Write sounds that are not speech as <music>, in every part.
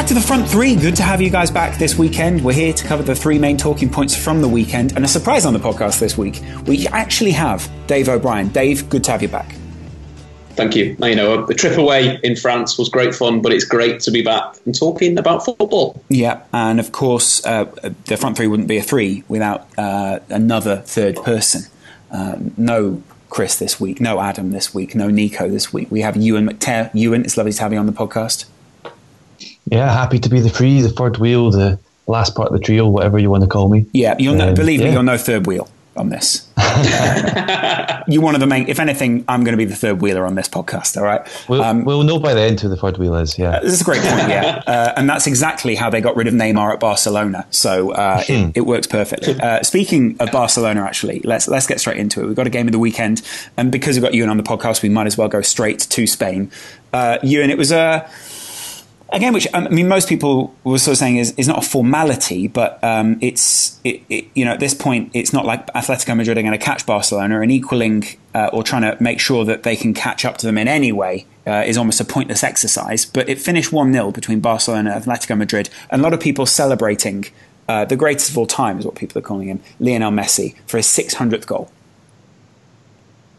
back to the front three. Good to have you guys back this weekend. We're here to cover the three main talking points from the weekend. And a surprise on the podcast this week, we actually have Dave O'Brien. Dave, good to have you back. Thank you. You know, the trip away in France was great fun, but it's great to be back and talking about football. Yeah, and of course, uh, the front three wouldn't be a three without uh, another third person. Uh, no Kris this week, no Adam this week, no Nico this week. We have Euan McTear. Euan, it's lovely to have you on the podcast. Yeah, happy to be the free, the third wheel, the last part of the trio, whatever you want to call me. Yeah, you're no, Um, believe me, you're no third wheel on this. <laughs> you're one of the main. If anything, I'm going to be the third wheeler on this podcast. All right. We'll, Um, we'll know by the end who the third wheel is. Yeah, this is a great point, yeah. <laughs> Uh, and that's exactly how they got rid of Neymar at Barcelona. So uh, Hmm. it, it works perfectly. Uh, speaking of Barcelona, actually, let's let's get straight into it. We've got a game of the weekend, and because we've got Euan on the podcast, we might as well go straight to Spain. Uh, Euan, it was a again, which um, I mean, most people were sort of saying is, is not a formality, but um, it's it, it, you know at this point it's not like Atletico Madrid are going to catch Barcelona and equaling uh, or trying to make sure that they can catch up to them in any way uh, is almost a pointless exercise. But it finished one 0 between Barcelona and Atletico Madrid, and a lot of people celebrating. Uh, the greatest of all time is what people are calling him, Lionel Messi, for his 600th goal.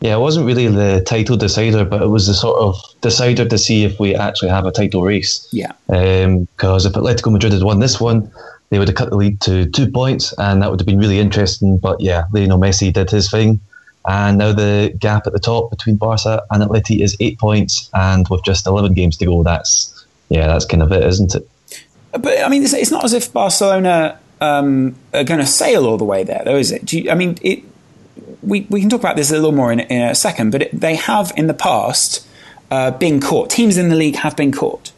Yeah. It wasn't really the title decider, but it was the sort of decider to see if we actually have a title race. Yeah. Because if Atletico Madrid had won this one, they would have cut the lead to two points, and that would have been really interesting. But yeah, Lionel Messi did his thing, and now the gap at the top between Barca and Atleti is eight points, and with just eleven games to go, that's yeah, that's kind of it, isn't it? But I mean, it's, it's not as if Barcelona um, are going to sail all the way there, though, is it? Do you, I mean, it, we we can talk about this a little more in, in a second, but it, they have in the past uh, been caught. Teams in the league have been caught.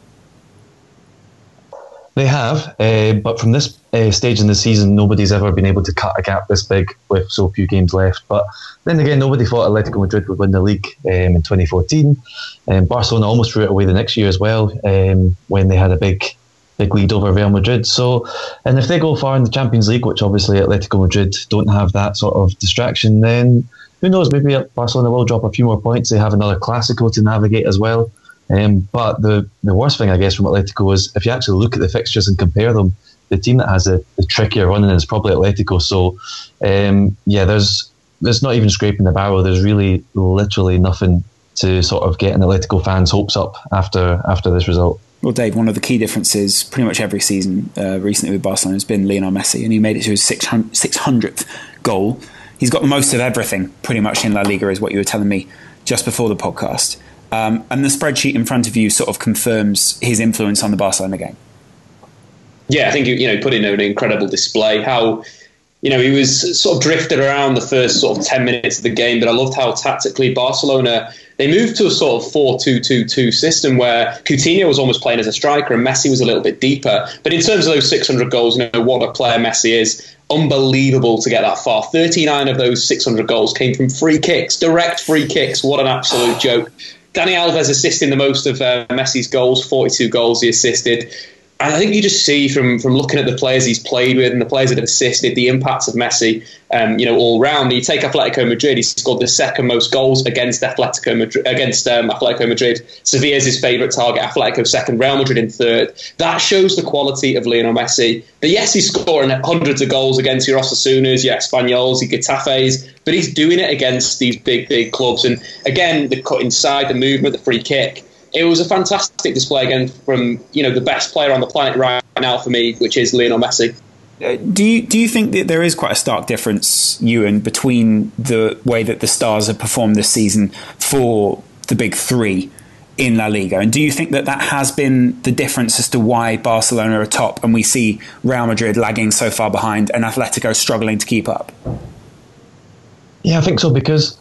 They have, uh, but from this uh, stage in the season, nobody's ever been able to cut a gap this big with so few games left. But then again, nobody thought Atletico Madrid would win the league um, in 2014. Um, Barcelona almost threw it away the next year as well um, when they had a big, big lead over Real Madrid. So, and if they go far in the Champions League, which obviously Atletico Madrid don't have that sort of distraction, then who knows? Maybe Barcelona will drop a few more points. They have another Clasico to navigate as well. Um, but the, the worst thing, I guess, from Atletico is if you actually look at the fixtures and compare them, the team that has a, the trickier running is probably Atletico. So, um, yeah, there's there's not even scraping the barrel. There's really literally nothing to sort of get an Atletico fans' hopes up after after this result. Well, Dave, one of the key differences pretty much every season uh, recently with Barcelona has been Lionel Messi, and he made it to his 600th goal. He's got the most of everything pretty much in La Liga, is what you were telling me just before the podcast. Um, and the spreadsheet in front of you sort of confirms his influence on the Barcelona game. Yeah, I think you know, put in an incredible display. How you know he was sort of drifted around the first sort of ten minutes of the game, but I loved how tactically Barcelona they moved to a sort of 4-2-2-2 system where Coutinho was almost playing as a striker and Messi was a little bit deeper. But in terms of those 600 goals, you know what a player Messi is. Unbelievable to get that far. 39 of those 600 goals came from free kicks, direct free kicks. What an absolute joke. Dani Alves assisting the most of uh, Messi's goals, 42 goals he assisted. I think you just see from from looking at the players he's played with and the players that have assisted the impacts of Messi, um, you know, all round. You take Atletico Madrid; he scored the second most goals against Atletico Madrid. Against um, Atletico Madrid, Sevilla is his favourite target. Atletico second, Real Madrid in third. That shows the quality of Lionel Messi. But yes, he's scoring hundreds of goals against your Osasunas, your Espanyols, your Getafes, but he's doing it against these big, big clubs. And again, the cut inside, the movement, the free kick it was a fantastic display again from you know the best player on the planet right now for me, which is Lionel Messi. Uh, do you do you think that there is quite a stark difference, Euan, between the way that the Stars have performed this season for the big three in La Liga, and do you think that that has been the difference as to why Barcelona are top and we see Real Madrid lagging so far behind and Atletico struggling to keep up? Yeah, I think so because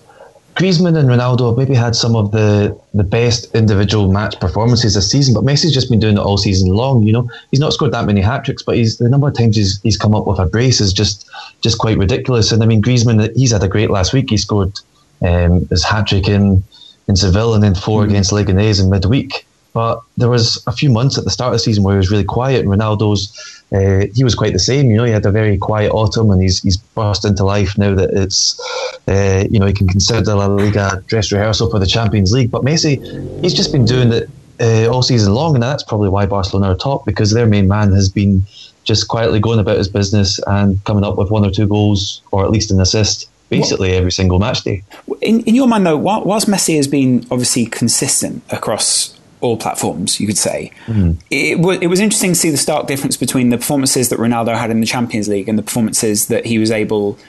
Griezmann and Ronaldo have maybe had some of the, the best individual match performances this season, but Messi's just been doing it all season long. You know, he's not scored that many hat tricks, but he's the number of times he's, he's come up with a brace is just just quite ridiculous. And I mean, Griezmann, he's had a great last week. He scored um, his hat trick in in Seville and then 4 mm. against Leganés in midweek. But there was a few months at the start of the season where he was really quiet, and Ronaldo's uh, he was quite the same. You know, he had a very quiet autumn, and he's he's burst into life now that it's uh, you know he can consider La Liga dress rehearsal for the Champions League. But Messi, he's just been doing it uh, all season long, and that's probably why Barcelona are top because their main man has been just quietly going about his business and coming up with one or two goals or at least an assist basically every single match day. In, in your mind, though, whilst Messi has been obviously consistent across all platforms, you could say. Mm. It, w- it was interesting to see the stark difference between the performances that Ronaldo had in the Champions League and the performances that he was able.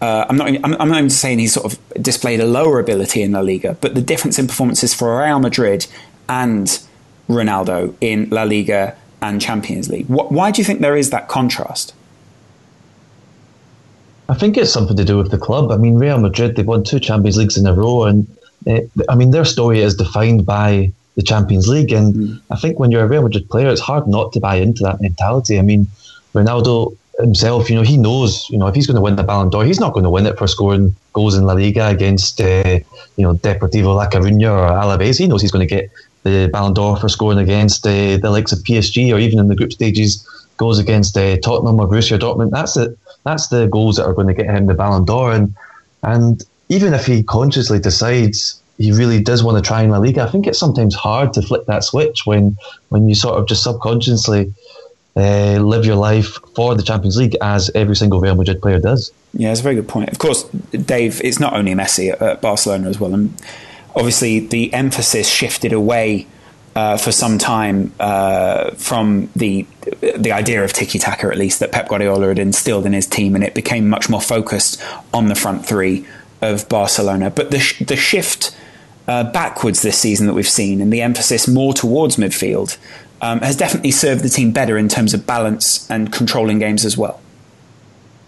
Uh, I'm not. I'm, I'm, not even saying he sort of displayed a lower ability in La Liga, but the difference in performances for Real Madrid and Ronaldo in La Liga and Champions League. Wh- why do you think there is that contrast? I think it's something to do with the club. I mean, Real Madrid they've won two Champions Leagues in a row, and uh, I mean their story is defined by the Champions League. And mm. I think when you're a Real Madrid player, it's hard not to buy into that mentality. I mean, Ronaldo himself, you know, he knows, you know, if he's going to win the Ballon d'Or, he's not going to win it for scoring goals in La Liga against, uh, you know, Deportivo La Coruña or Alaves. He knows he's going to get the Ballon d'Or for scoring against uh, the likes of PSG or even in the group stages goes against uh, Tottenham or Borussia Dortmund. That's it. That's the goals that are going to get him the Ballon d'Or. And and even if he consciously decides he really does want to try in La Liga. I think it's sometimes hard to flip that switch when when you sort of just subconsciously uh, live your life for the Champions League as every single Real Madrid player does. Yeah, it's a very good point. Of course, Dave, it's not only Messi at, Barcelona as well, and obviously the emphasis shifted away. Uh, for some time uh, from the the idea of tiki taka, at least that Pep Guardiola had instilled in his team, and it became much more focused on the front three of Barcelona. But the sh- the shift uh, backwards this season that we've seen and the emphasis more towards midfield um, has definitely served the team better in terms of balance and controlling games as well.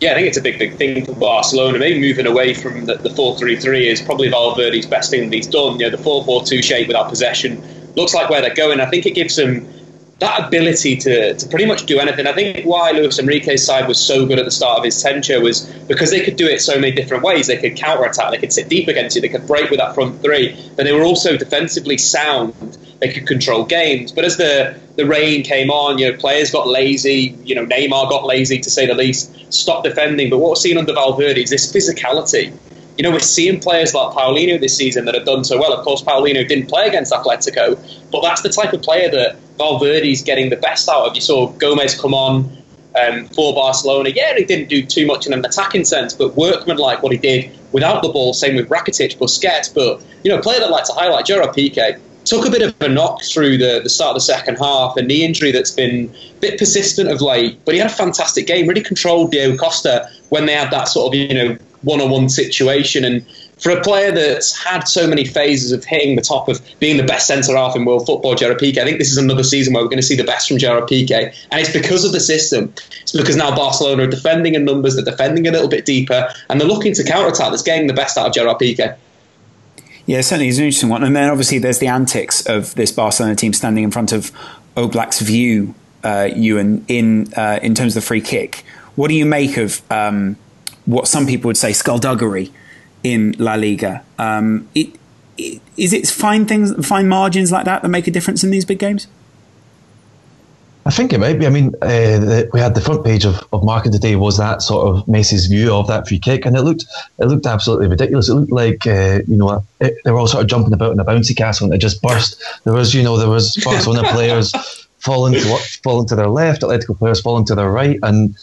Yeah, I think it's a big, big thing for Barcelona. Maybe moving away from the, the 4-3-3 is probably Valverde's best thing that he's done. You know, the 4-4-2 shape without possession looks like where they're going. I think it gives them that ability to, to pretty much do anything. I think why Luis Enrique's side was so good at the start of his tenure was because they could do it so many different ways. They could counter attack, they could sit deep against you, they could break with that front three, but they were also defensively sound. They could control games. But as the, the rain came on, you know, players got lazy, you know, Neymar got lazy to say the least, stopped defending. But what we're seeing under Valverde is this physicality you know, we're seeing players like Paulinho this season that have done so well. Of course, Paulinho didn't play against Atletico, but that's the type of player that Valverde's getting the best out of. You saw Gomes come on um, for Barcelona. Yeah, he didn't do too much in an attacking sense, but workman like what he did without the ball. Same with Rakitic, Busquets. But you know, a player that like to highlight, Gerard Piqué, took a bit of a knock through the, the start of the second half, a knee injury that's been a bit persistent of late. But he had a fantastic game, really controlled Diego Costa when they had that sort of you know one-on-one situation. And for a player that's had so many phases of hitting the top of being the best centre half in world football, Gerard Piqué, I think this is another season where we're going to see the best from Gerard Piqué, and it's because of the system. It's because now Barcelona are defending in numbers, they're defending a little bit deeper, and they're looking to counter attack. That's getting the best out of Gerard Piqué. Yeah, certainly it's an interesting one. And then obviously there's the antics of this Barcelona team standing in front of Oblak's view, uh, Euan, in uh, in terms of the free kick. What do you make of um, what some people would say skullduggery in La Liga. Um, it, it, is it fine things, fine margins like that that make a difference in these big games? I think it might be. I mean, uh, the, we had the front page of, of Marca today was that sort of Messi's view of that free kick, and it looked it looked absolutely ridiculous. It looked like uh, you know it, they were all sort of jumping about in a bouncy castle, and it just burst. There was you know there was Barcelona <laughs> players falling to falling to their left, Atletico players falling to their right, and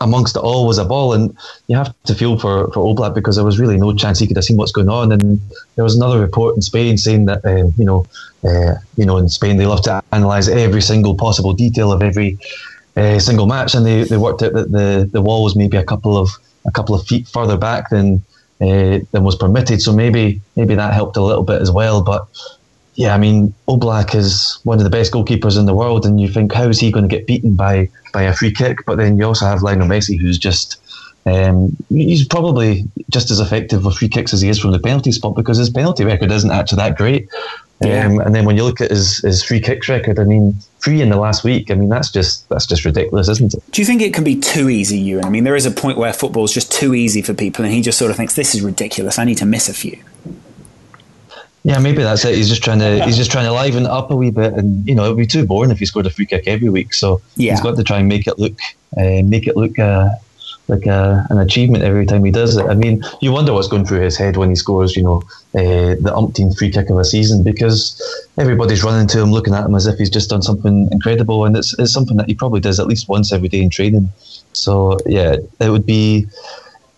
amongst it all was a ball. And you have to feel for, for Oblak because there was really no chance he could have seen what's going on. And there was another report in Spain saying that, um, you know, uh, you know, in Spain they love to analyse every single possible detail of every uh, single match, and they, they worked out that the, the wall was maybe a couple of a couple of feet further back than uh, than was permitted. So maybe maybe that helped a little bit as well. But yeah, I mean, Oblak is one of the best goalkeepers in the world, and you think how is he going to get beaten by by a free kick? But then you also have Lionel Messi, who's just um, he's probably just as effective with free kicks as he is from the penalty spot because his penalty record isn't actually that great. Yeah. Um, and then when you look at his, his free kicks record, I mean, three in the last week. I mean, that's just that's just ridiculous, isn't it? Do you think it can be too easy, Euan? I mean, there is a point where football is just too easy for people, and he just sort of thinks this is ridiculous. I need to miss a few. Yeah, maybe that's it. He's just trying to he's just trying to liven it up a wee bit, and you know it'd be too boring if he scored a free kick every week. So yeah. he's got to try and make it look uh, make it look uh, like a, an achievement every time he does it. I mean, you wonder what's going through his head when he scores, you know, uh, the umpteenth free kick of a season because everybody's running to him, looking at him as if he's just done something incredible, and it's it's something that he probably does at least once every day in training. So yeah, it would be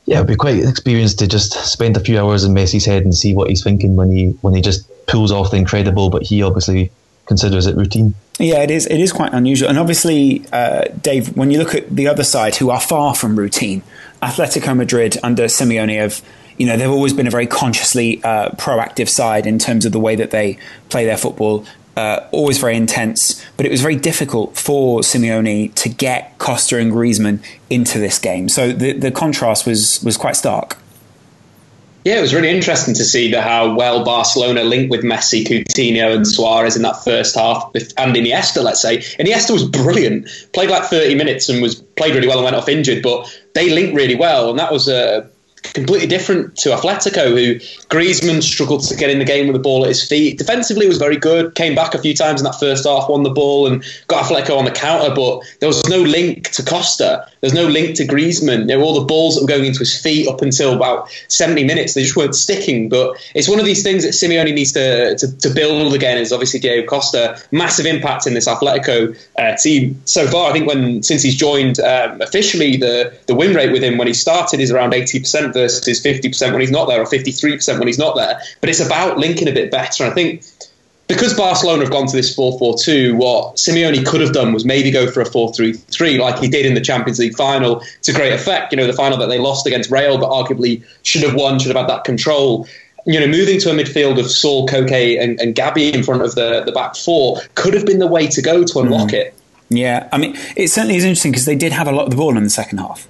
yeah, it'd be quite an experience to just spend a few hours in Messi's head and see what he's thinking when he when he just pulls off the incredible, but he obviously considers it routine. Yeah, it is. It is quite unusual, and obviously, uh, Dave, when you look at the other side, who are far from routine, Atletico Madrid under Simeone have you know, they've always been a very consciously uh, proactive side in terms of the way that they play their football uh, always very intense, but it was very difficult for Simeone to get Costa and Griezmann into this game. So the, the contrast was, was quite stark. Yeah, it was really interesting to see the, how well Barcelona linked with Messi, Coutinho, and Suarez in that first half, and Iniesta. Let's say Iniesta was brilliant, played like thirty minutes and was played really well and went off injured, but they linked really well, and that was a completely different to Atletico, who Griezmann struggled to get in the game with the ball at his feet. Defensively, was very good. Came back a few times in that first half, won the ball, and got Atletico on the counter. But there was no link to Costa. There's no link to Griezmann. You know, all the balls that were going into his feet up until about 70 minutes, they just weren't sticking. But it's one of these things that Simeone needs to, to, to build again. Is obviously Diego Costa massive impact in this Atletico uh, team so far. I think when since he's joined um, officially, the the win rate with him when he started is around 80% versus 50% when he's not there, or 53% when he's not there. But it's about linking a bit better. And I think because Barcelona have gone to this 4 4 2, what Simeone could have done was maybe go for a 4 3 3 like he did in the Champions League final to great effect. You know, the final that they lost against Real, but arguably should have won, should have had that control. You know, moving to a midfield of Saul, Koke, and, and Gabi in front of the, the back four could have been the way to go to unlock mm. it. Yeah, I mean, it certainly is interesting because they did have a lot of the ball in the second half.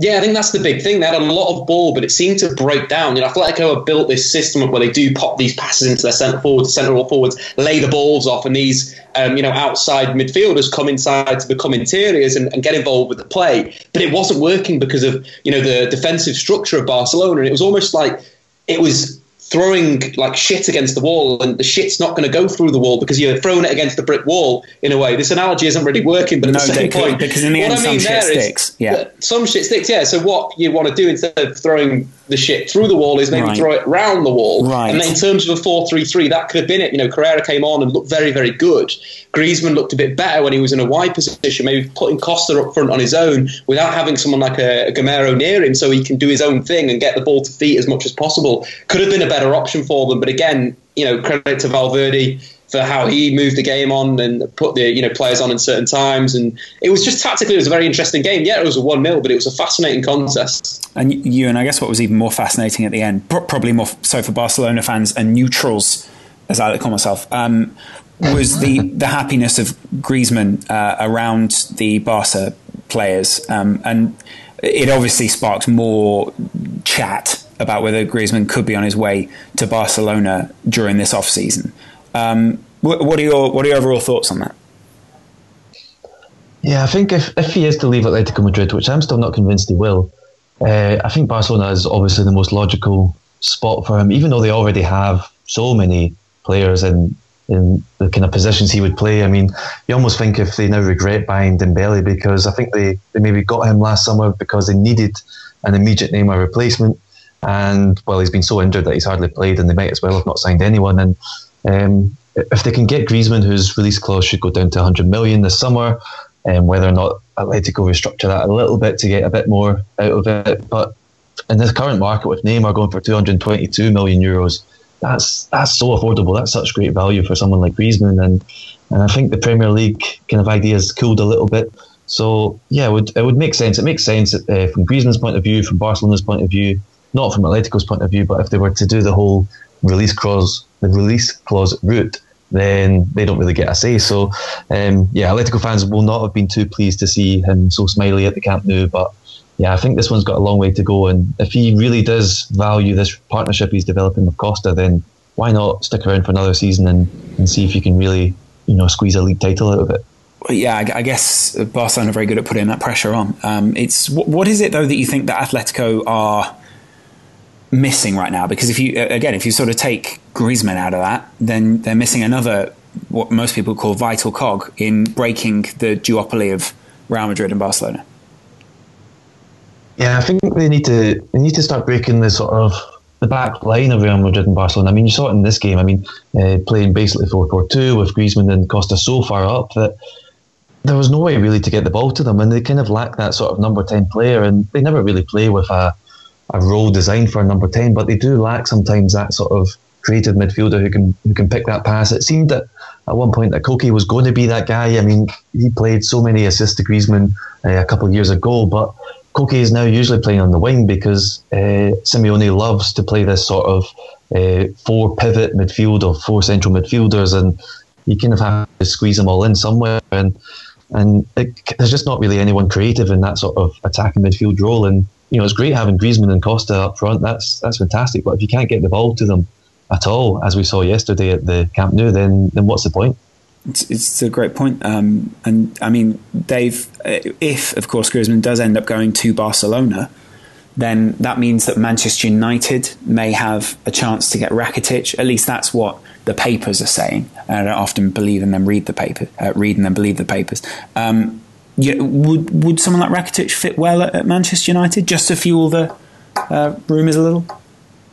Yeah, I think that's the big thing. They had a lot of ball, but it seemed to break down. You know, Atletico have built this system where they do pop these passes into their centre forwards, centre all forwards, lay the balls off, and these um, you know outside midfielders come inside to become interiors and, and, get involved with the play. But it wasn't working because of you know the defensive structure of Barcelona, and it was almost like it was throwing like shit against the wall and the shit's not going to go through the wall because you're throwing it against the brick wall in a way. This analogy isn't really working, but at no, the same point, because in the end, some shit sticks. Yeah, some shit sticks. Yeah. So what you want to do instead of throwing the shit through the wall is maybe right. throw it round the wall. Right. And then in terms of a four-three-three, that could have been it. You know, Correa came on and looked very, very good. Griezmann looked a bit better when he was in a wide position, maybe putting Costa up front on his own without having someone like a, a Gameiro near him so he can do his own thing and get the ball to feet as much as possible. Could have been a better option for them. But again, you know, credit to Valverde for how he moved the game on and put the you know players on in certain times. And it was just tactically, it was a very interesting game. Yeah, it was a one 0 but it was a fascinating contest. And you and I guess what was even more fascinating at the end, probably more so for Barcelona fans and neutrals, as I like to call myself. Um, was the, the happiness of Griezmann uh, around the Barca players, um, and it obviously sparked more chat about whether Griezmann could be on his way to Barcelona during this off season. Um, what, are your what are your overall thoughts on that? Yeah, I think if, if he is to leave Atletico Madrid, which I'm still not convinced he will, uh, I think Barcelona is obviously the most logical spot for him, even though they already have so many players in in the kind of positions he would play. I mean, you almost think if they now regret buying Dembele because I think they, they maybe got him last summer because they needed an immediate Neymar replacement. And well, he's been so injured that he's hardly played, and they might as well have not signed anyone. And um, if they can get Griezmann, whose release clause should go down to 100 million this summer, and um, whether or not Atletico restructure that a little bit to get a bit more out of it. But in this current market with Neymar going for 222 million euros, that's that's so affordable. That's such great value for someone like Griezmann, and and I think the Premier League kind of idea has cooled a little bit. So yeah, it would it would make sense. It makes sense uh, from Griezmann's point of view, from Barcelona's point of view, not from Atletico's point of view. But if they were to do the whole release clause, the release clause route, then they don't really get a say. So um, yeah, Atletico fans will not have been too pleased to see him so smiley at the Camp Nou, but yeah, I think this one's got a long way to go. And if he really does value this partnership he's developing with Costa, then why not stick around for another season and, and see if you can really, you know, squeeze a league title out of it? Yeah, I, guess Barcelona are very good at putting that pressure on. Um, it's what, what is it though that you think that Atletico are missing right now? Because if you again, if you sort of take Griezmann out of that, then they're missing another what most people call vital cog in breaking the duopoly of Real Madrid and Barcelona. Yeah, I think they need to they need to start breaking the sort of the back line of Real Madrid and Barcelona. I mean, you saw it in this game. I mean, uh, playing basically 4 4 2 with Griezmann and Costa so far up that there was no way really to get the ball to them. And they kind of lack that sort of number 10 player. And they never really play with a, a role designed for a number 10, but they do lack sometimes that sort of creative midfielder who can who can pick that pass. It seemed that at one point that Koke was going to be that guy. I mean, he played so many assists to Griezmann uh, a couple of years ago, but Koke is now usually playing on the wing because uh, Simeone loves to play this sort of uh, four pivot midfield or four central midfielders, and you kind of have to squeeze them all in somewhere. And and it, there's just not really anyone creative in that sort of attacking midfield role. And you know, it's great having Griezmann and Costa up front. That's that's fantastic. But if you can't get the ball to them at all, as we saw yesterday at the Camp Nou, then then what's the point? It's, it's a great point. Um, and I mean, Dave, uh, if of course Griezmann does end up going to Barcelona, then that means that Manchester United may have a chance to get Rakitic. At least that's what the papers are saying. I don't often believe in them, read the paper, uh, read and then believe the papers. Um, you, would would someone like Rakitic fit well at, at Manchester United just to fuel the uh, rumours a little?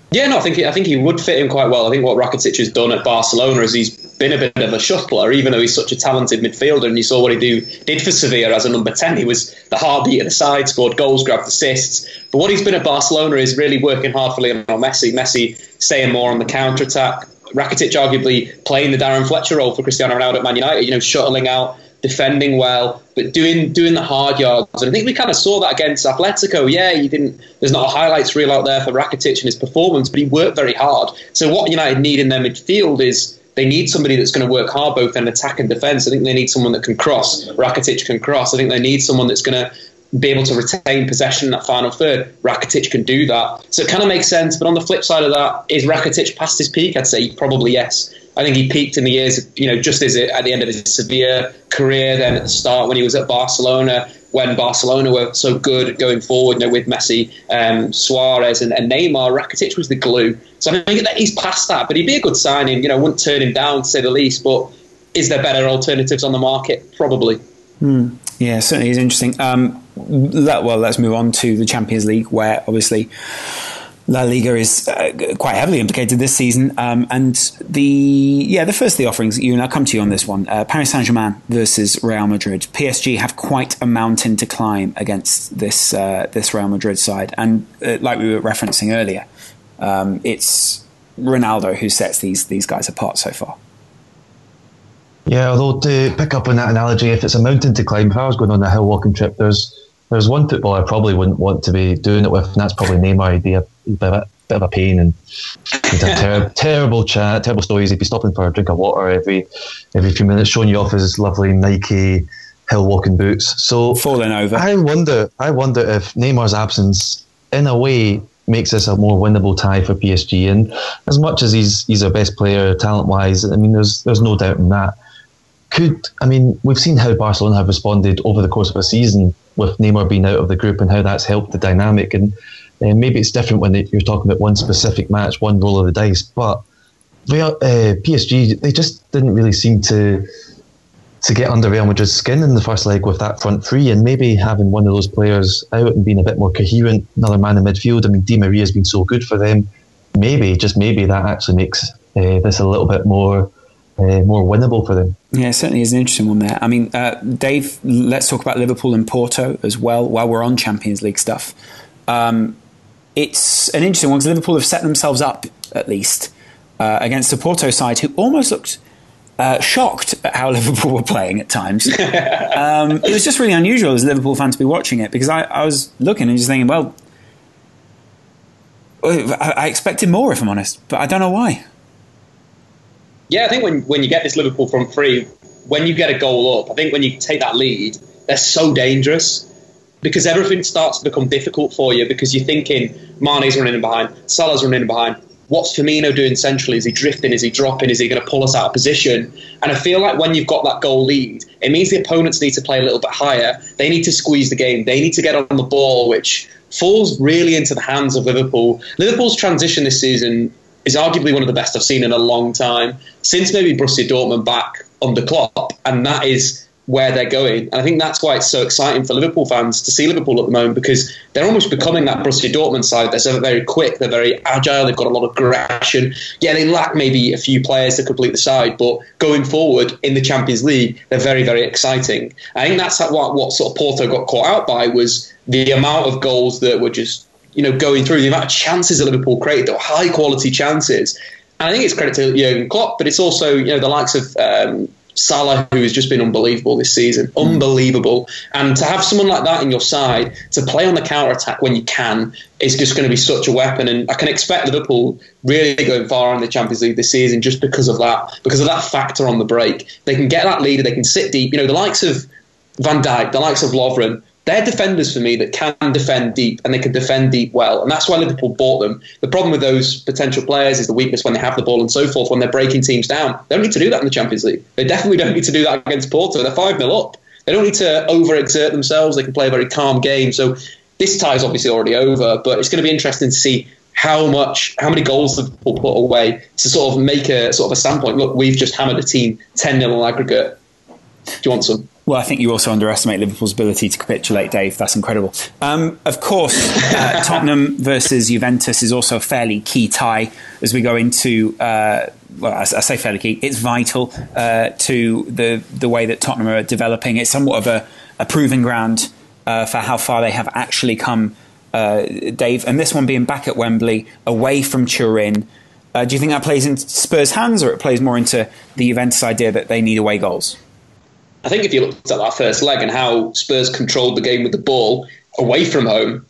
Yeah, no, I think I think he would fit in quite well. I think what Rakitic has done at Barcelona is he's been a bit of a shuttler, even though he's such a talented midfielder. And you saw what he do did for Sevilla as a number ten. He was the heartbeat of the side, scored goals, grabbed assists. But what he's been at Barcelona is really working hard for Lionel Messi. Messi staying more on the counter attack. Rakitic arguably playing the Darren Fletcher role for Cristiano Ronaldo at Man United. You know, shuttling out defending well, but doing doing the hard yards. And I think we kind of saw that against Atletico. Yeah, he didn't. There's not a highlights reel out there for Rakitic and his performance, but he worked very hard. So what United need in their midfield is they need somebody that's going to work hard both in attack and defence. I think they need someone that can cross. Rakitic can cross. I think they need someone that's going to be able to retain possession in that final third. Rakitic can do that. So it kind of makes sense. But on the flip side of that, is Rakitic past his peak? I'd say probably yes. I think he peaked in the years, you know, just as it, at the end of his Sevilla career, then at the start when he was at Barcelona, when Barcelona were so good going forward, you know, with Messi, um, Suarez, and, and, Neymar, Rakitic was the glue. So I think that he's past that, but he'd be a good signing. You know, wouldn't turn him down to say the least. But is there better alternatives on the market? Probably. Hmm. Yeah, certainly is interesting. Um, well, let's move on to the Champions League, where obviously La Liga is uh, quite heavily implicated this season. Um, and the yeah, the first of the offerings, you and I'll come to you on this one. Uh, Paris Saint Germain versus Real Madrid. PSG have quite a mountain to climb against this uh, this Real Madrid side, and uh, like we were referencing earlier, um, it's Ronaldo who sets these these guys apart so far. Yeah, although to pick up on that analogy, if it's a mountain to climb, if I was going on a hill walking trip, there's there's one footballer I probably wouldn't want to be doing it with, and that's probably Neymar. He'd be a bit of a, bit of a pain and ter- <laughs> terrible chat, terrible stories. He'd be stopping for a drink of water every every few minutes, showing you off his lovely Nike hill walking boots. So falling over. I wonder. I wonder if Neymar's absence, in a way, makes this a more winnable tie for PSG. And as much as he's he's our best player talent wise, I mean, there's there's no doubt in that. Could I mean we've seen how Barcelona have responded over the course of a season with Neymar being out of the group and how that's helped the dynamic. And uh, maybe it's different when you're talking about one specific match, one roll of the dice. But uh, PSG they just didn't really seem to to get under Real Madrid's skin in the first leg with that front three, and maybe having one of those players out and being a bit more coherent, another man in midfield. I mean, Di Maria has been so good for them. Maybe, just maybe, that actually makes uh, this a little bit more uh, more winnable for them. Yeah, certainly is an interesting one there. I mean, uh, Dave, let's talk about Liverpool and Porto as well while we're on Champions League stuff. Um, it's an interesting one because Liverpool have set themselves up, at least, uh, against a Porto side who almost looked uh, shocked at how <laughs> Liverpool were playing at times. <laughs> um, it was just really unusual as a Liverpool fan to be watching it because I, I was looking and just thinking, well, I, I expected more, if I'm honest, but I don't know why. Yeah, I think when, when you get this Liverpool front three, when you get a goal up, I think when you take that lead, they're so dangerous because everything starts to become difficult for you because you're thinking Mane's running in behind, Salah's running in behind. What's Firmino doing centrally? Is he drifting? Is he dropping? Is he going to pull us out of position? And I feel like when you've got that goal lead, it means the opponents need to play a little bit higher. They need to squeeze the game. They need to get on the ball, which falls really into the hands of Liverpool. Liverpool's transition this season is arguably one of the best I've seen in a long time since maybe Borussia Dortmund back under Klopp, and that is where they're going. And I think that's why it's so exciting for Liverpool fans to see Liverpool at the moment because they're almost becoming that Borussia Dortmund side. They're very quick, they're very agile, they've got a lot of aggression. Yeah, they lack maybe a few players to complete the side, but going forward in the Champions League, they're very, very exciting. I think that's what, what sort of Porto got caught out by was the amount of goals that were just you know, going through the amount of chances that Liverpool created, the high quality chances. And I think it's credit to Jurgen Klopp, but it's also you know the likes of um, Salah, who has just been unbelievable this season, mm. unbelievable. And to have someone like that in your side to play on the counter attack when you can is just going to be such a weapon. And I can expect Liverpool really going far in the Champions League this season just because of that, because of that factor on the break. They can get that leader, they can sit deep. You know, the likes of Van Dijk, the likes of Lovren, they're defenders for me that can defend deep and they can defend deep well. And that's why Liverpool bought them. The problem with those potential players is the weakness when they have the ball and so forth, when they're breaking teams down. They don't need to do that in the Champions League. They definitely don't need to do that against Porto. They're 5 0 up. They don't need to overexert themselves. They can play a very calm game. So this tie is obviously already over, but it's going to be interesting to see how much, how many goals Liverpool put away to sort of make a sort of a standpoint. Look, we've just hammered a team 10 0 aggregate. Do you want some? Well, I think you also underestimate Liverpool's ability to capitulate, Dave. That's incredible. Um, of course, uh, <laughs> Tottenham versus Juventus is also a fairly key tie as we go into. Uh, well, I, I, say fairly key. It's vital uh, to the the way that Tottenham are developing. It's somewhat of a, a proving ground uh, for how far they have actually come, uh, Dave. And this one being back at Wembley, away from Turin. Uh, do you think that plays into Spurs' hands, or it plays more into the Juventus idea that they need away goals? I think if you looked at that first leg and how Spurs controlled the game with the ball away from home,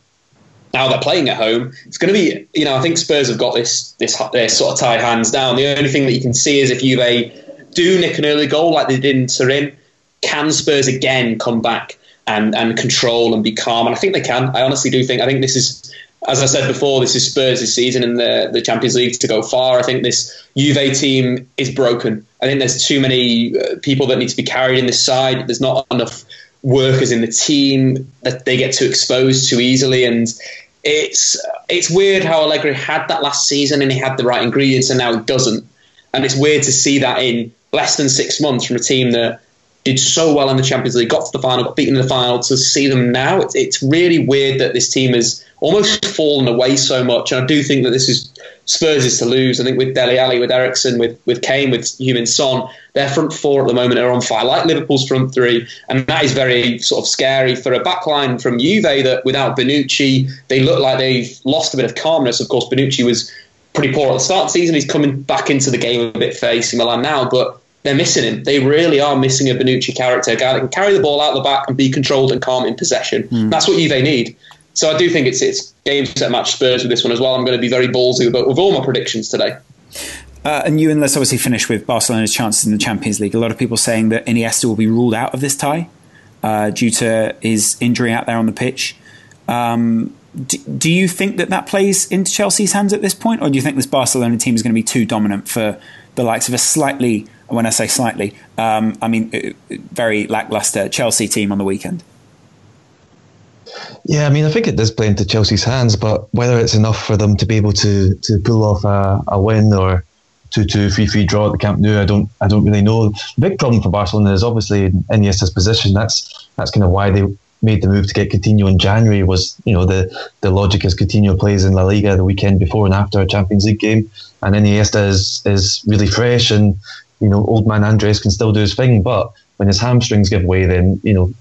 now they're playing at home. It's going to be, you know, I think Spurs have got this this their sort of tied hands down. The only thing that you can see is if you they do nick an early goal like they did in Turin, can Spurs again come back and and control and be calm? And I think they can. I honestly do think. I think this is as I said before, this is Spurs' season in the, the Champions League to go far. I think this Juve team is broken. I think there's too many uh, people that need to be carried in this side. There's not enough workers in the team that they get too exposed too easily. And it's it's weird how Allegri had that last season and he had the right ingredients and now he doesn't. And it's weird to see that in less than six months from a team that did so well in the Champions League, got to the final, got beaten in the final. To see them now, it's, it's really weird that this team has almost fallen away so much. And I do think that this is Spurs is to lose. I think with Dele Alli, with Eriksen, with with Kane, with Heung-min Son, their front four at the moment are on fire, like Liverpool's front three, and that is very sort of scary for a backline from Juve that without Bonucci, they look like they've lost a bit of calmness. Of course, Bonucci was pretty poor at the start of the season. He's coming back into the game a bit facing Milan now, but they're missing him. They really are missing a Bonucci character, a guy that can carry the ball out the back and be controlled and calm in possession. Mm. That's what Juve need. So I do think it's it's game set match Spurs with this one as well. I'm going to be very ballsy with, with all my predictions today. Uh, and you let's obviously finish with Barcelona's chances in the Champions League. A lot of people saying that Iniesta will be ruled out of this tie uh, due to his injury out there on the pitch. Um, do, do, you think that that plays into Chelsea's hands at this point, or do you think this Barcelona team is going to be too dominant for the likes of a slightly when I say slightly, um, I mean uh, very lackluster Chelsea team on the weekend. Yeah, I mean, I think it does play into Chelsea's hands, but whether it's enough for them to be able to to pull off a, a win or two two three three draw at the Camp Nou. I don't I don't really know. The big problem for Barcelona is obviously Iniesta's position. That's that's kind of why they made the move to get Coutinho in January. Was you know the the logic is Coutinho plays in La Liga the weekend before and after a Champions League game, and Iniesta is is really fresh and you know old man Andres can still do his thing, but when his hamstrings give way, then you know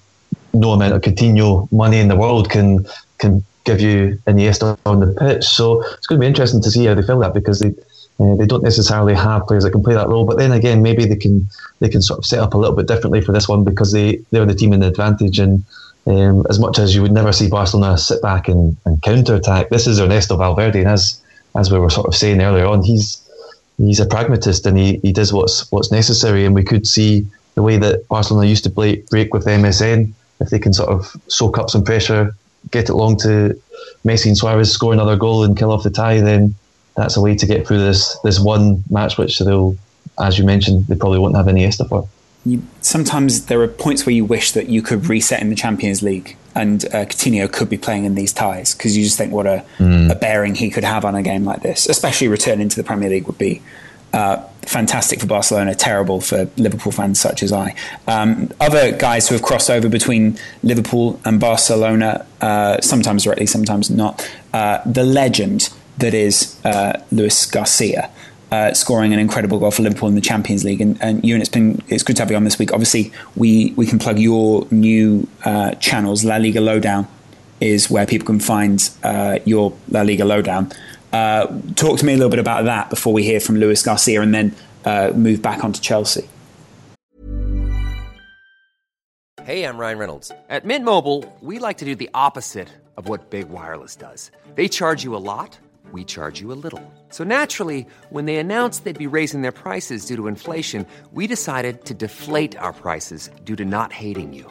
no amount of Coutinho money in the world can can give you Iniesta on the pitch. So it's going to be interesting to see how they fill that because they uh, they don't necessarily have players that can play that role. But then again, maybe they can they can sort of set up a little bit differently for this one because they they're the team in the advantage. And um, as much as you would never see Barcelona sit back and, and counter attack, this is Ernesto Valverde, and as as we were sort of saying earlier on, he's he's a pragmatist and he, he does what's what's necessary. And we could see the way that Barcelona used to play, break with MSN if they can sort of soak up some pressure, get it long to Messi and Suarez, score another goal and kill off the tie, then that's a way to get through this this one match, which they'll, as you mentioned, they probably won't have Iniesta for. You, sometimes there are points where you wish that you could reset in the Champions League and uh, Coutinho could be playing in these ties because you just think what a, mm. a bearing he could have on a game like this, especially returning to the Premier League would be uh, fantastic for Barcelona, terrible for Liverpool fans such as I. Um, other guys who have crossed over between Liverpool and Barcelona, uh, sometimes directly, sometimes not. Uh, the legend that is uh, Luis Garcia. Uh, scoring an incredible goal for Liverpool in the Champions League, and, and and it's been it's good to have you on this week. Obviously, we we can plug your new channels. La Liga Lowdown is where people can find your La Liga Lowdown. Uh, talk to me a little bit about that before we hear from Luis Garcia and then uh, move back onto Chelsea. Hey, I'm Ryan Reynolds. At Mint Mobile, we like to do the opposite of what Big Wireless does. They charge you a lot, we charge you a little. So naturally, when they announced they'd be raising their prices due to inflation, we decided to deflate our prices due to not hating you.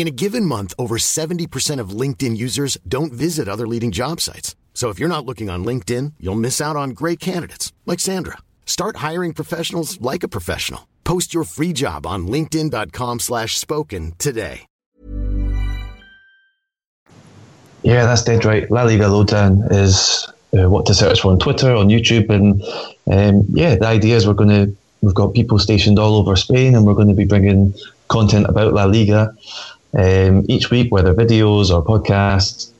In a given month, over 70% of LinkedIn users don't visit other leading job sites. So if you're not looking on LinkedIn, you'll miss out on great candidates like Sandra. Start hiring professionals like a professional. Post your free job on linkedin.com/spoken today. Yeah, that's dead right. La Liga Lowdown is uh, what to search for on Twitter, on YouTube, and um, yeah, the idea is we're going to we've got people stationed all over Spain, and we're going to be bringing content about La Liga um, each week, whether videos or podcasts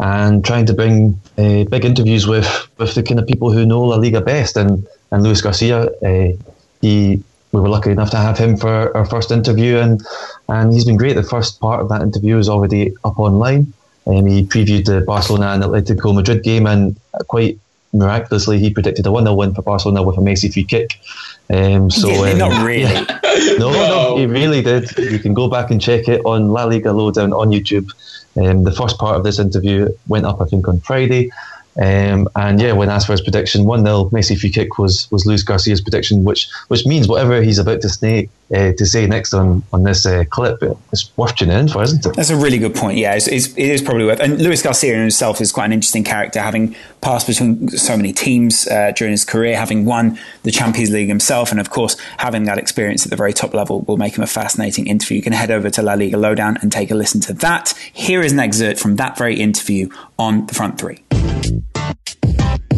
and trying to bring uh, big interviews with, with the kind of people who know La Liga best. And, and Luis Garcia, uh, he we were lucky enough to have him for our first interview, and and he's been great. The first part of that interview is already up online. Um, he previewed the Barcelona and Atletico Madrid game, and quite miraculously, he predicted a 1 0 win for Barcelona with a Messi free kick. Um, so um, not really. <laughs> Yeah. no, no, he really did. You can go back and check it on La Liga Lowdown on YouTube. Um, the first part of this interview went up, I think, on Friday. Um, and yeah, when asked for his prediction, 1 0 Messi free kick was, was Luis Garcia's prediction, which which means whatever he's about to say, uh, to say next on, on this uh, clip, it's worth tuning in for, isn't it? That's a really good point. Yeah, it's, it's, it is probably worth. And Luis Garcia himself is quite an interesting character, having passed between so many teams uh, during his career, having won the Champions League himself, and of course, having that experience at the very top level will make him a fascinating interview. You can head over to La Liga Lowdown and take a listen to that. Here is an excerpt from that very interview on the front three.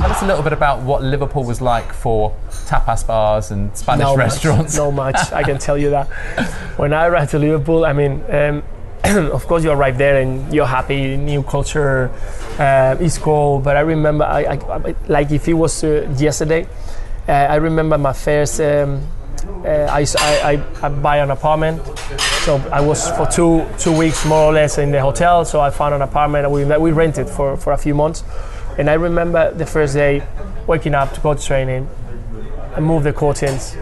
Tell us a little bit about what Liverpool was like for tapas bars and Spanish no restaurants. Much, no much, I can tell you that. <laughs> When I arrived to Liverpool, I mean, um, <clears throat> of course you arrive there and you're happy, new culture, uh, it's cool. But I remember, I, I, like if it was uh, yesterday, uh, I remember my first. Um, uh, I, I, I, buy an apartment. So I was for two two weeks more or less in the hotel. So I found an apartment and we, we rented for, for a few months. And I remember the first day waking up to go to training and move the curtains.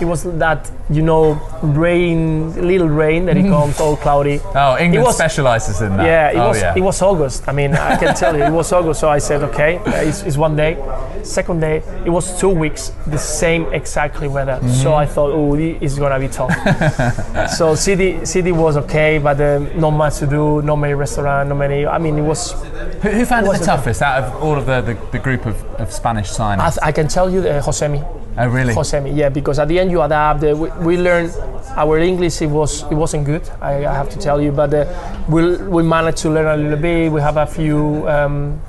It was that you know rain, little rain that it comes all cloudy. Oh, It England was- specialises in that. Yeah, it oh, was yeah. it was August. I mean, I can tell you, it was August. So I said, okay, uh, it's, it's one day. Second day, it was two weeks, the same exactly weather. So Mhm. I thought, oh, it's gonna be tough. <laughs> so city city was okay, but um, not much to do, not many restaurant, not many. I mean, it was. Who, who found it was the toughest out of all of the, the, the group of, of Spanish signings? I, I can tell you, uh, Josemi. oh, really? Josemi, yeah, because at the end you adapt. Uh, we, we learned our English. It was it wasn't good. I, I have to tell you, but uh, we we managed to learn a little bit. We have a few um,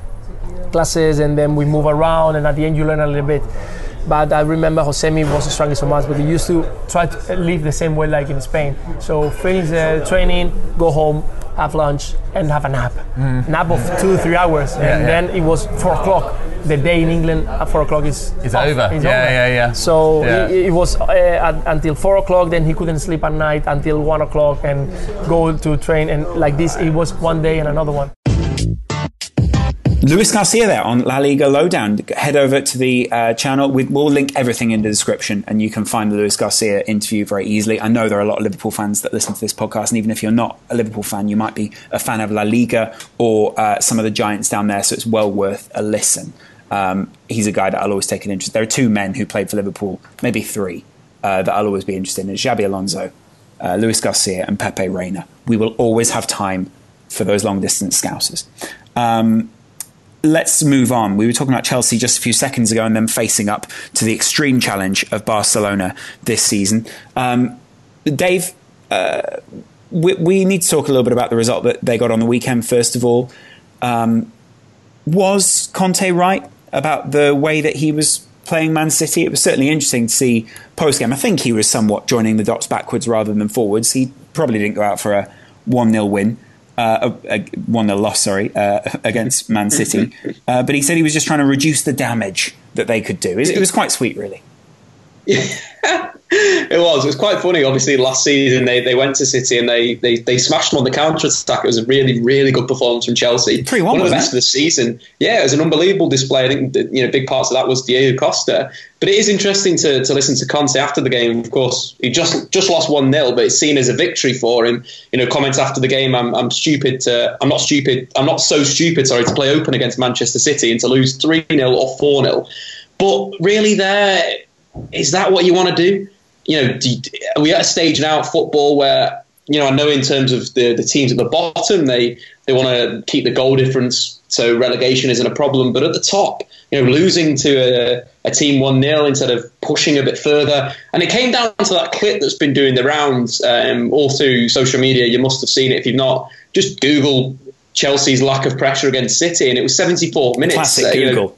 classes, and then we move around, and at the end you learn a little bit. But I remember Josemi was struggling so much, but he used to try to live the same way like in Spain. So finish the training, go home, have lunch, and have a nap. Nap of two, three hours, and Yeah, yeah. then it was four o'clock. The day in England at four o'clock is It's off. over. It's Yeah, over. yeah, yeah. So Yeah. It, it was uh, at, until four o'clock. Then he couldn't sleep at night until one o'clock and go to train. And like this, it was one day and another one. Luis Garcia there on La Liga Lowdown. Head over to the uh, channel. We, we'll link everything in the description, and you can find the Luis Garcia interview very easily. I know there are a lot of Liverpool fans that listen to this podcast, and even if you're not a Liverpool fan, you might be a fan of La Liga or uh, some of the giants down there. So it's well worth a listen. Um, he's a guy that I'll always take an interest. There are two men who played for Liverpool, maybe three, uh, that I'll always be interested in: It's Xabi Alonso, uh, Luis Garcia, and Pepe Reina. We will always have time for those long distance scousers. Um, let's move on. We were talking about Chelsea just a few seconds ago and them facing up to the extreme challenge of Barcelona this season. Um, Dave, uh, we, we need to talk a little bit about the result that they got on the weekend, first of all. Um, was Conte right about the way that he was playing Man City? It was certainly interesting to see post game. I think he was somewhat joining the dots backwards rather than forwards. He probably didn't go out for a 1 0 win. Uh, 1 0 loss, sorry, uh, <laughs> against Man City. <laughs> Uh, but he said he was just trying to reduce the damage that they could do. It, it was quite sweet, really. It was. It was quite funny. Obviously, last season they, they went to City and they, they, they smashed them on the counter attack. It was a really really good performance from Chelsea. 3-1, of the best it? of the season. Yeah, it was an unbelievable display. I think that, you know big parts of that was Diego Costa. But it is interesting to, to listen to Conte after the game. Of course, he just just lost one 0 but it's seen as a victory for him. You know, comments after the game. I'm I'm stupid to. I'm not stupid. I'm not so stupid. Sorry to play open against Manchester City and to lose three 0 or four 0 But really, there is that what you want to do? You know, do you, are we at a stage now at football where you know I know in terms of the the teams at the bottom they they want to keep the goal difference so relegation isn't a problem, but at the top, you know, losing to a, a team one 0 instead of pushing a bit further, and it came down to that clip that's been doing the rounds um, all through social media. You must have seen it if you've not. Just Google Chelsea's lack of pressure against City, and it was 74 minutes. Classic uh, you know, Google.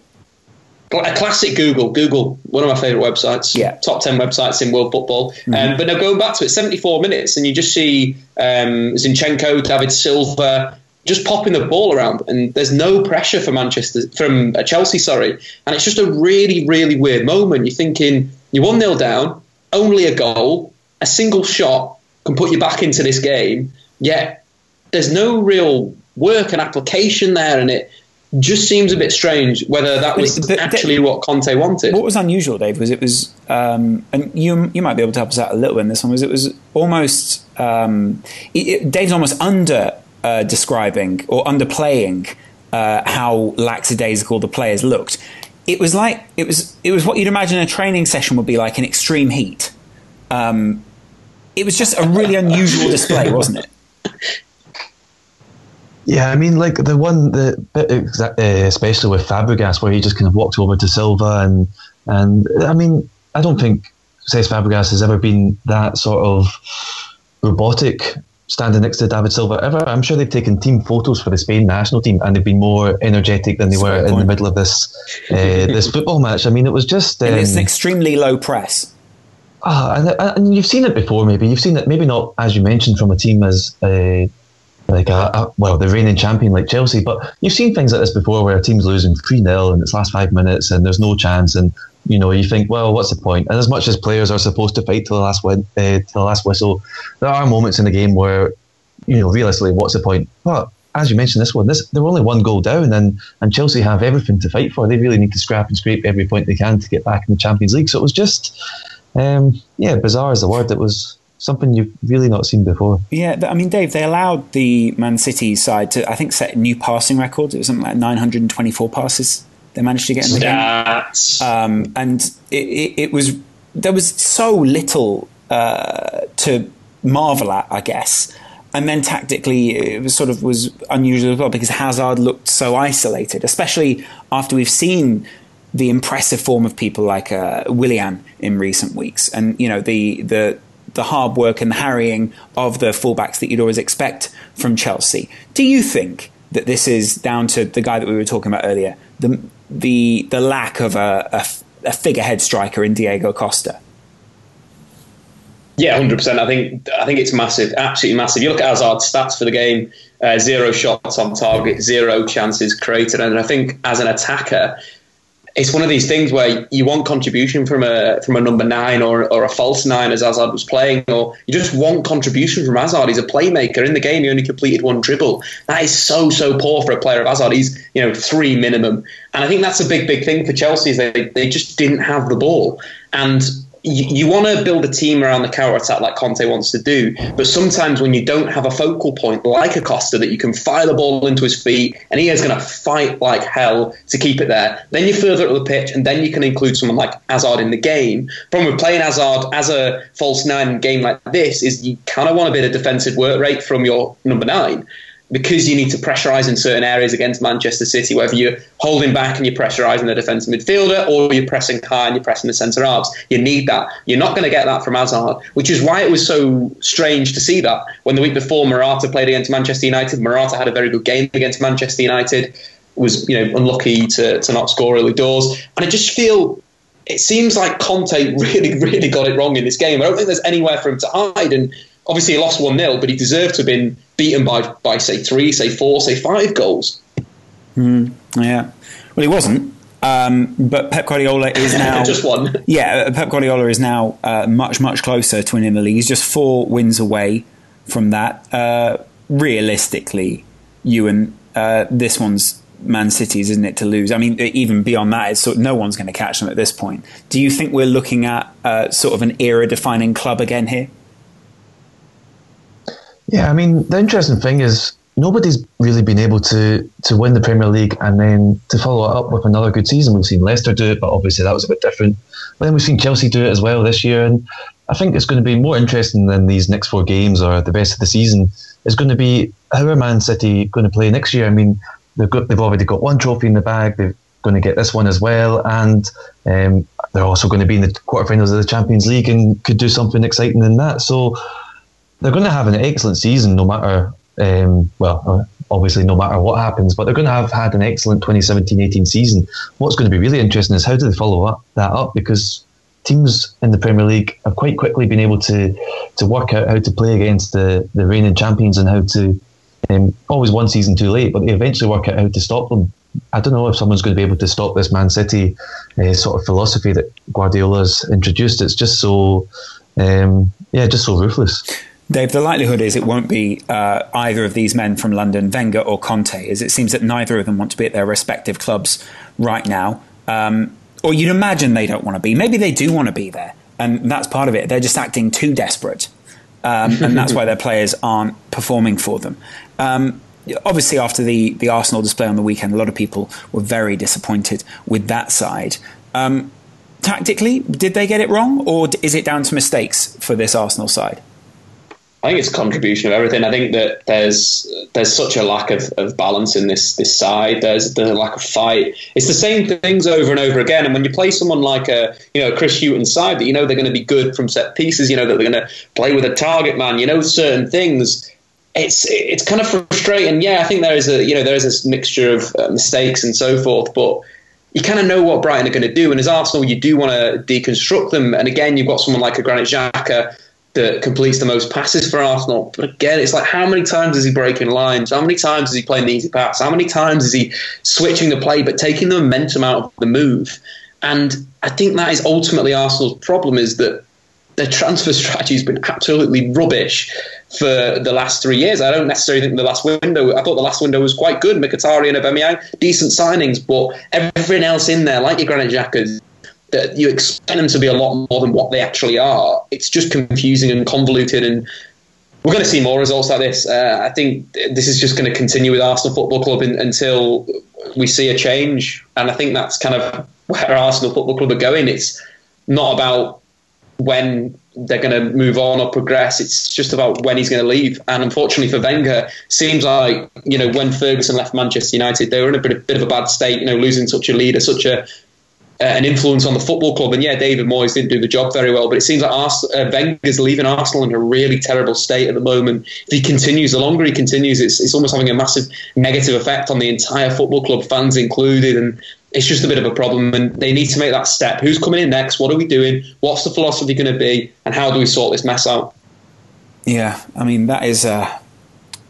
A classic Google. Google, one of my favourite websites. Yeah. Top 10 websites in world football. Um, but now going back to it, 74 minutes, and you just see um, Zinchenko, David Silva just popping the ball around, and there's no pressure for Manchester, from uh, Chelsea, sorry. And it's just a really, really weird moment. You're thinking, you're 1 0 down, only a goal, a single shot can put you back into this game, yet there's no real work and application there, and it just seems a bit strange whether that was But- but- actually what Conte wanted. What was unusual, Dave, was it was, um, and you you might be able to help us out a little in this one. Was it was almost um, it, it- Dave's almost under uh, describing or underplaying uh, how lackadaisical the players looked. It was like it was it was what you'd imagine a training session would be like in extreme heat. Um, it was just a really unusual display, wasn't it? Yeah, I mean, like the one, exa- uh, especially with Fabregas, where he just kind of walked over to Silva, and and I mean, I don't think Cesc Fabregas has ever been that sort of robotic standing next to David Silva ever. I'm sure they've taken team photos for the Spain national team, and they've been more energetic than they were great in the middle of this uh, this football match. I mean, it was just. Um, it's an extremely low press. Ah, and, and you've seen it before. Maybe you've seen it. Maybe not as you mentioned from a team as uh, like a, a well, the reigning champion like Chelsea. But you've seen things like this before, where a team's losing three 0 in its last five minutes, and there's no chance, and you know you think, well, what's the point? And as much as players are supposed to fight till the last win, uh, the last whistle, there are moments in the game where you know realistically, what's the point? But as you mentioned, this one, this they're only one goal down, and and Chelsea have everything to fight for. They really need to scrap and scrape every point they can to get back in the Champions League. So it was just um, yeah, bizarre is the word. that was something you've really not seen before. Yeah, I mean, Dave, they allowed the Man City side to, I think, set new passing records. It was something like 924 passes they managed to get in the Stats. game. Um, and it, it, it, was, there was so little uh, to marvel at, I guess. And then tactically, it was sort of was unusual as well because Hazard looked so isolated, especially after we've seen the impressive form of people like uh, Willian in recent weeks, and you know the the the hard work and harrying of the fullbacks that you'd always expect from Chelsea. Do you think that this is down to the guy that we were talking about earlier, the the the lack of a, a, a figurehead striker in Diego Costa? Yeah, hundred percent. I think I think it's massive, absolutely massive. You look at Hazard's stats for the game: uh, zero shots on target, zero chances created, and I think as an attacker, it's one of these things where you want contribution from a from a number nine or, or a false nine as Hazard was playing, or you just want contribution from Hazard. He's a playmaker in the game. He only completed one dribble. That is so so poor for a player of Hazard. He's you know three minimum, and I think that's a big big thing for Chelsea. Is they they just didn't have the ball, and you, you want to build a team around the counter attack like Conte wants to do, but sometimes when you don't have a focal point like a Costa that you can fire the ball into his feet and he is going to fight like hell to keep it there, then you're further up the pitch and then you can include someone like Hazard in the game. Problem with playing Hazard as a false nine game like this is you kind of want a bit of defensive work rate from your number nine because you need to pressurise in certain areas against Manchester City, whether you're holding back and you're pressurising the defensive midfielder or you're pressing high and you're pressing the centre halves. You need that. You're not going to get that from Hazard, which is why it was so strange to see that when the week before Morata played against Manchester United, Morata had a very good game against Manchester United, was you know unlucky to, to not score early doors, and I just feel it seems like Conte <laughs> really, really got it wrong in this game. I don't think there's anywhere for him to hide. And obviously, he lost 1 0, but he deserved to have been beaten by, by, say, three, say, four, say, five goals. Mm, yeah. Well, he wasn't. Um, but Pep Guardiola is <laughs> now just one. <laughs> Yeah, Pep Guardiola is now uh, much much closer to winning the league. He's just four wins away from that. Uh, realistically, Euan, uh, this one's Man City's, isn't it, to lose? I mean, even beyond that, it's sort of, no one's going to catch them at this point. Do you think we're looking at uh, sort of an era-defining club again here? Yeah, I mean, the interesting thing is nobody's really been able to to win the Premier League and then to follow it up with another good season. We've seen Leicester do it, but obviously that was a bit different. But then we've seen Chelsea do it as well this year, and I think it's going to be more interesting than these next four games or the rest of the season. Is going to be how are Man City going to play next year? I mean, they've got they've already got one trophy in the bag. They're going to get this one as well, and um, they're also going to be in the quarterfinals of the Champions League and could do something exciting in that. So they're going to have an excellent season, no matter um, well, uh, obviously no matter what happens, but they're going to have had an excellent 2017-18 season. What's going to be really interesting is how do they follow up that up because teams in the Premier League have quite quickly been able to to work out how to play against the the reigning champions and how to um, always one season too late, but they eventually work out how to stop them. I don't know if someone's going to be able to stop this Man City uh, sort of philosophy that Guardiola's introduced. It's just so, um, yeah, just so ruthless. Dave, the likelihood is it won't be uh, either of these men from London, Wenger or Conte, as it seems that neither of them want to be at their respective clubs right now. Um, or you'd imagine they don't want to be. Maybe they do want to be there, and that's part of it. They're just acting too desperate, um, and that's why their players aren't performing for them. Um, obviously, after the, the Arsenal display on the weekend, a lot of people were very disappointed with that side. Um, tactically, did they get it wrong, or is it down to mistakes for this Arsenal side? I think it's a contribution of everything. I think that there's there's such a lack of, of balance in this this side. There's there's a lack of fight. It's the same things over and over again. And when you play someone like a you know Chris Hughton side that you know they're going to be good from set pieces, you know that they're going to play with a target man, you know certain things. It's it's kind of frustrating. Yeah, I think there is a you know there is this mixture of uh, mistakes and so forth, but you kind of know what Brighton are going to do. And as Arsenal, you do want to deconstruct them. And again, you've got someone like a Granit Xhaka that completes the most passes for Arsenal. But again, it's like how many times is he breaking lines? How many times is he playing the easy pass? How many times is he switching the play but taking the momentum out of the move? And I think that is ultimately Arsenal's problem is that their transfer <laughs> strategy has been absolutely rubbish for the last three years. I don't necessarily think the last window. I thought the last window was quite good. Mkhitaryan and Aubameyang, decent signings, but everything else in there, like your Granit Xhaka's, that you expect them to be a lot more than what they actually are. It's just confusing and convoluted, and we're going to see more results like this. Uh, I think this is just going to continue with Arsenal Football Club in, until we see a change, and I think that's kind of where Arsenal Football Club are going. It's not about when they're going to move on or progress. It's just about when he's going to leave. And unfortunately for Wenger, seems like you know when Ferguson left Manchester United, they were in a bit, a bit of a bad state. You know, losing such a leader, such a an influence on the football club. And yeah, David Moyes didn't do the job very well, but it seems like Ars- uh, Wenger's leaving Arsenal in a really terrible state at the moment. If he continues, the longer he continues, it's, it's almost having a massive negative effect on the entire football club, fans included. And it's just a bit of a problem. And they need to make that step. Who's coming in next? What are we doing? What's the philosophy going to be? And how do we sort this mess out? Yeah, I mean, that is. Uh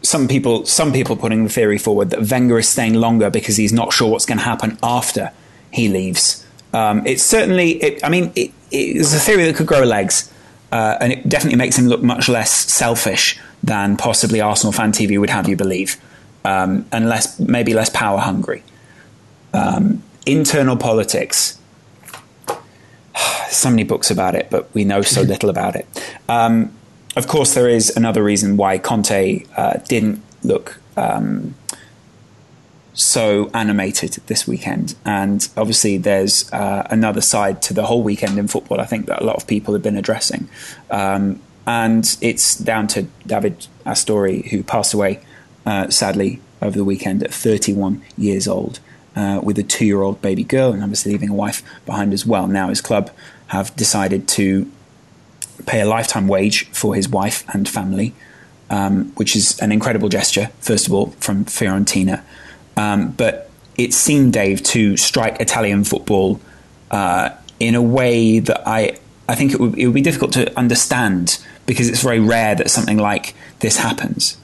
some people some people putting the theory forward that Wenger is staying longer because he's not sure what's going to happen after he leaves. Um, it's certainly, it, I mean, it, it's a theory that could grow legs, uh, and it definitely makes him look much less selfish than possibly Arsenal fan TV would have you believe, um, and less, maybe less power hungry. Um, internal politics. <sighs> so many books about it, but we know so <laughs> little about it. Um, of course, there is another reason why Conte uh, didn't look um, so animated this weekend. And obviously, there's uh, another side to the whole weekend in football. I think that a lot of people have been addressing, um, and it's down to David Astori, who passed away uh, sadly over the weekend at 31 years old. Uh, with a two-year-old baby girl, and obviously leaving a wife behind as well. Now his club have decided to pay a lifetime wage for his wife and family, um, which is an incredible gesture. First of all, from Fiorentina, um, but it seemed, Dave, to strike Italian football uh, in a way that I, I think it would, it would be difficult to understand because it's very rare that something like this happens.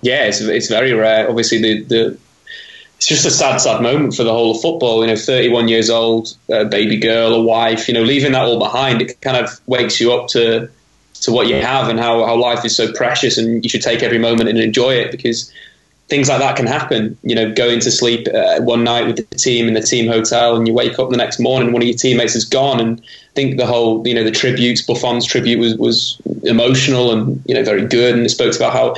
Yeah, it's, it's very rare. Obviously, the, the it's just a sad, sad moment for the whole of football. You know, 31 years old, a baby girl, a wife. You know, leaving that all behind, it kind of wakes you up to to what you have and how, how life is so precious, and you should take every moment and enjoy it because things like that can happen. You know, going to sleep uh, one night with the team in the team hotel, and you wake up the next morning, one of your teammates is gone. And I think the whole, you know, the tributes, Buffon's tribute was was emotional and you know very good, and it spoke about how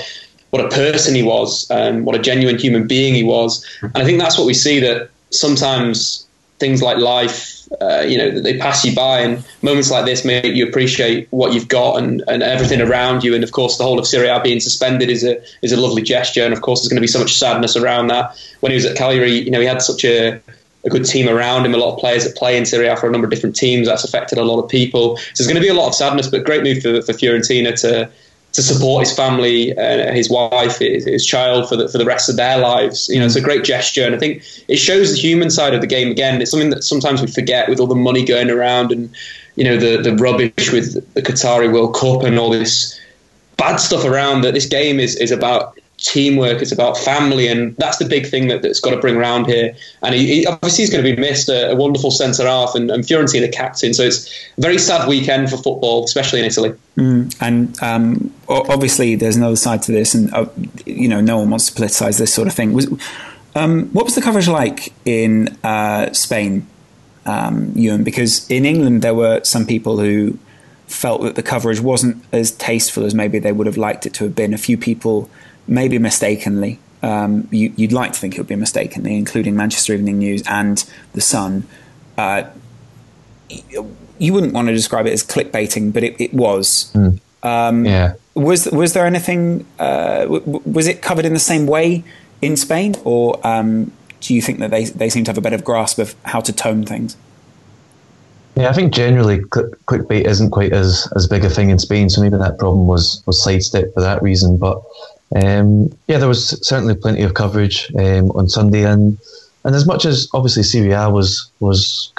what a person he was, and what a genuine human being he was. And I think that's what we see that sometimes things like life uh, you know, they pass you by, and moments like this make you appreciate what you've got and, and everything around you. And of course, the whole of Serie A being suspended is a is a lovely gesture. And of course, there's going to be so much sadness around that. When he was at Cagliari, you know, he had such a a good team around him, a lot of players that play in Serie A for a number of different teams. That's affected a lot of people. So there's going to be a lot of sadness, but great move for, for Fiorentina to to support his family, uh, his wife, his, his, child for the for the rest of their lives. You know, it's a great gesture, and I think it shows the human side of the game again. It's something that sometimes we forget with all the money going around and you know the the rubbish with the Qatari World Cup and all this bad stuff around. That this game is is about teamwork, it's about family, and that's the big thing that, that's got to bring around here. And he, he, obviously he's going to be missed, a, a wonderful centre half, and, and Fiorentina captain. So it's a very sad weekend for football, especially in Italy. Mm, and um, obviously there's another side to this, and uh, you know no one wants to politicise this sort of thing. Was um, what was the coverage like in uh, Spain, um, Euan? Because in England there were some people who felt that the coverage wasn't as tasteful as maybe they would have liked it to have been. A few people maybe mistakenly. Um, you, would like to think it would be mistakenly, including Manchester Evening News and The Sun. Uh, you wouldn't want to describe it as clickbaiting, but it, it was. Mm. Um, yeah. Was was there anything? Uh, w- was it covered in the same way in Spain, or um, do you think that they they seem to have a better grasp of how to tone things? Yeah, I think generally clickbait isn't quite as, as big a thing in Spain, so maybe that problem was was sidestepped for that reason. But um, yeah, there was certainly plenty of coverage um, on Sunday, and and as much as obviously Serie A was was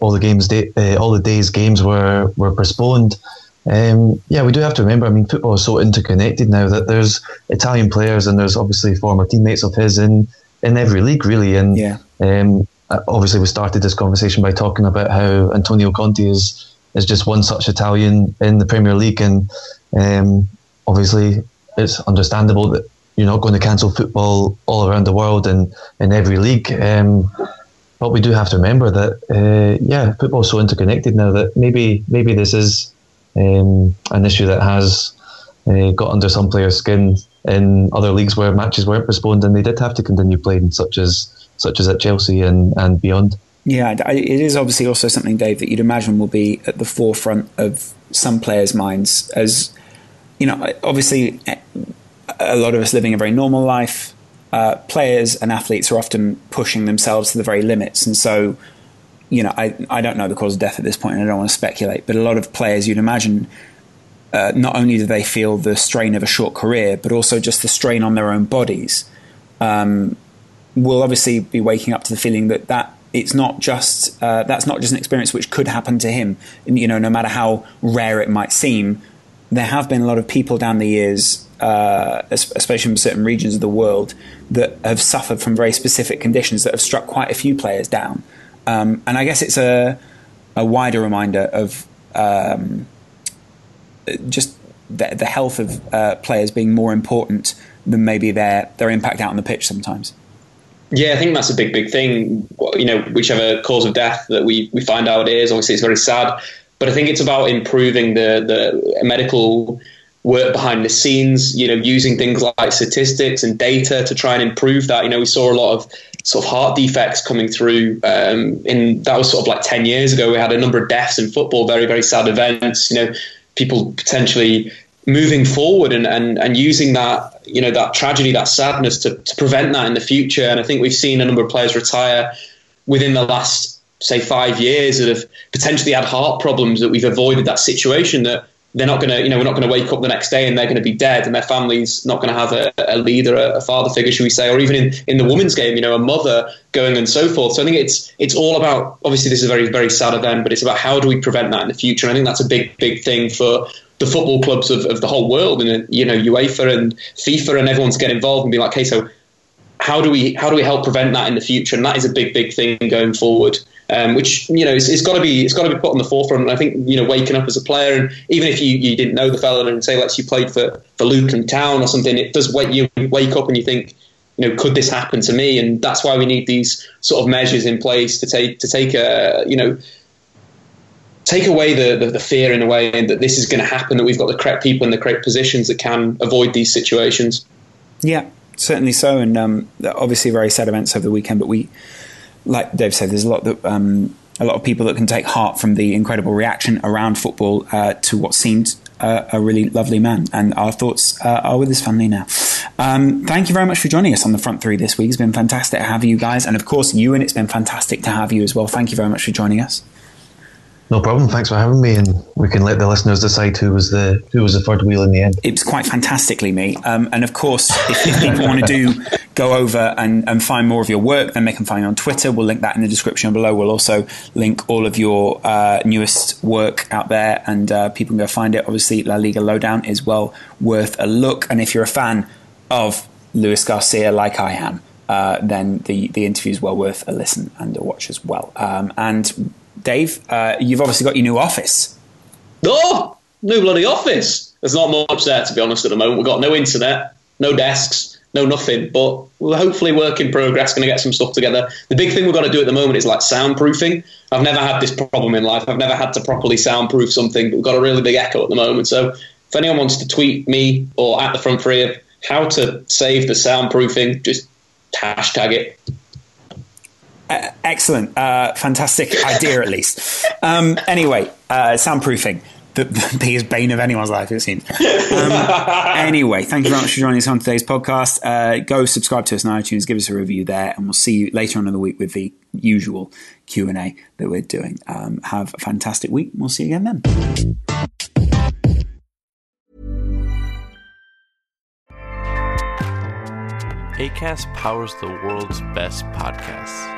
all the games, day, uh, all the days games were were postponed. Um, yeah, we do have to remember. I mean, football is so interconnected now that there's Italian players and there's obviously former teammates of his in in every league, really. And yeah. um, obviously, we started this conversation by talking about how Antonio Conte is is just one such Italian in the Premier League, and um, obviously it's understandable that you're not going to cancel football all around the world and in every league. Um, but we do have to remember that, uh, yeah, football's so interconnected now that maybe maybe this is um, an issue that has uh, got under some players' skin in other leagues where matches weren't postponed and they did have to continue playing, such as such as at Chelsea and, and beyond. Yeah, it is obviously also something, Dave, that you'd imagine will be at the forefront of some players' minds. As you know, obviously, a lot of us living a very normal life. Uh, players and athletes are often pushing themselves to the very limits, and so you know, I I don't know the cause of death at this point, and I don't want to speculate. But a lot of players, you'd imagine, uh, not only do they feel the strain of a short career, but also just the strain on their own bodies. Um, will obviously be waking up to the feeling that that it's not just uh, that's not just an experience which could happen to him. You know, no matter how rare it might seem, there have been a lot of people down the years, uh, especially in certain regions of the world, that have suffered from very specific conditions that have struck quite a few players down. Um, and I guess it's a a wider reminder of um, just the, the, health of uh, players being more important than maybe their their impact out on the pitch sometimes. Yeah, I think that's a big, big thing. You know, whichever cause of death that we, we find out is, obviously it's very sad. But I think it's about improving the, the medical work behind the scenes, you know, using things like statistics and data to try and improve that. You know, we saw a lot of sort of heart defects coming through um, in that was sort of like 10 years ago. We had a number of deaths in football, very, very sad events, you know, people potentially moving forward and, and, and using that, you know, that tragedy, that sadness to, to prevent that in the future. And I think we've seen a number of players retire within the last, say, five years that have potentially had heart problems that we've avoided that situation that they're not going to, you know, we're not going to wake up the next day and they're going to be dead and their family's not going to have a, a leader, a, a, father figure, should we say, or even in, in the women's game, you know, a mother going and so forth. So I think it's it's all about, obviously this is a very, very sad event, but it's about how do we prevent that in the future. And I think that's a big, big thing for the football clubs of, of the whole world and you know UEFA and FIFA and everyone's get involved and be like, okay, so how do we how do we help prevent that in the future? And that is a big big thing going forward. Um, which you know it's, it's got to be it's got to be put on the forefront. And I think you know waking up as a player, and even if you, you didn't know the fella and say let's you played for for Luton Town or something, it does wake you wake up and you think you know could this happen to me? And that's why we need these sort of measures in place to take to take a you know take away the, the, the, fear in a way and that this is going to happen, that we've got the correct people in the correct positions that can avoid these situations. Yeah, certainly so. And um, obviously, very sad events over the weekend, but we, like Dave said, there's a lot that. Um, a lot of people that can take heart from the incredible reaction around football uh, to what seemed uh, a really lovely man. And our thoughts uh, are with his family now. Um, thank you very much for joining us on the front three this week. It's been fantastic to have you guys. And of course, Euan it's been fantastic to have you as well. Thank you very much for joining us. No problem. Thanks for having me, and we can let the listeners decide who was the who was the third wheel in the end. It was quite fantastically me, um, and of course, if, if people want to do go over and, and find more of your work, then they can find you on Twitter. We'll link that in the description below. We'll also link all of your uh, newest work out there, and uh, people can go find it. Obviously, La Liga Lowdown is well worth a look, and if you're a fan of Luis Garcia, like I am. Uh, then the, the interview is well worth a listen and a watch as well. Um, and Dave, uh, you've obviously got your new office. Oh, new bloody office. There's not much there, to be honest, at the moment. We've got no internet, no desks, no nothing, but we're hopefully work in progress, going to get some stuff together. The big thing we've got to do at the moment is like soundproofing. I've never had this problem in life. I've never had to properly soundproof something, but we've got a really big echo at the moment. So if anyone wants to tweet me or at the front three of how to save the soundproofing, just hashtag it. Uh, excellent, uh, fantastic idea at least. Um, anyway, uh, soundproofing. The, <laughs> the, biggest bane of anyone's life, it seems. Um, anyway, thank you very much for joining us on today's podcast. Uh, go subscribe to us on iTunes, give us a review there, and we'll see you later on in the week with the usual Q and A that we're doing. Um, have a fantastic week. We'll see you again then. ACAST powers the world's best podcasts.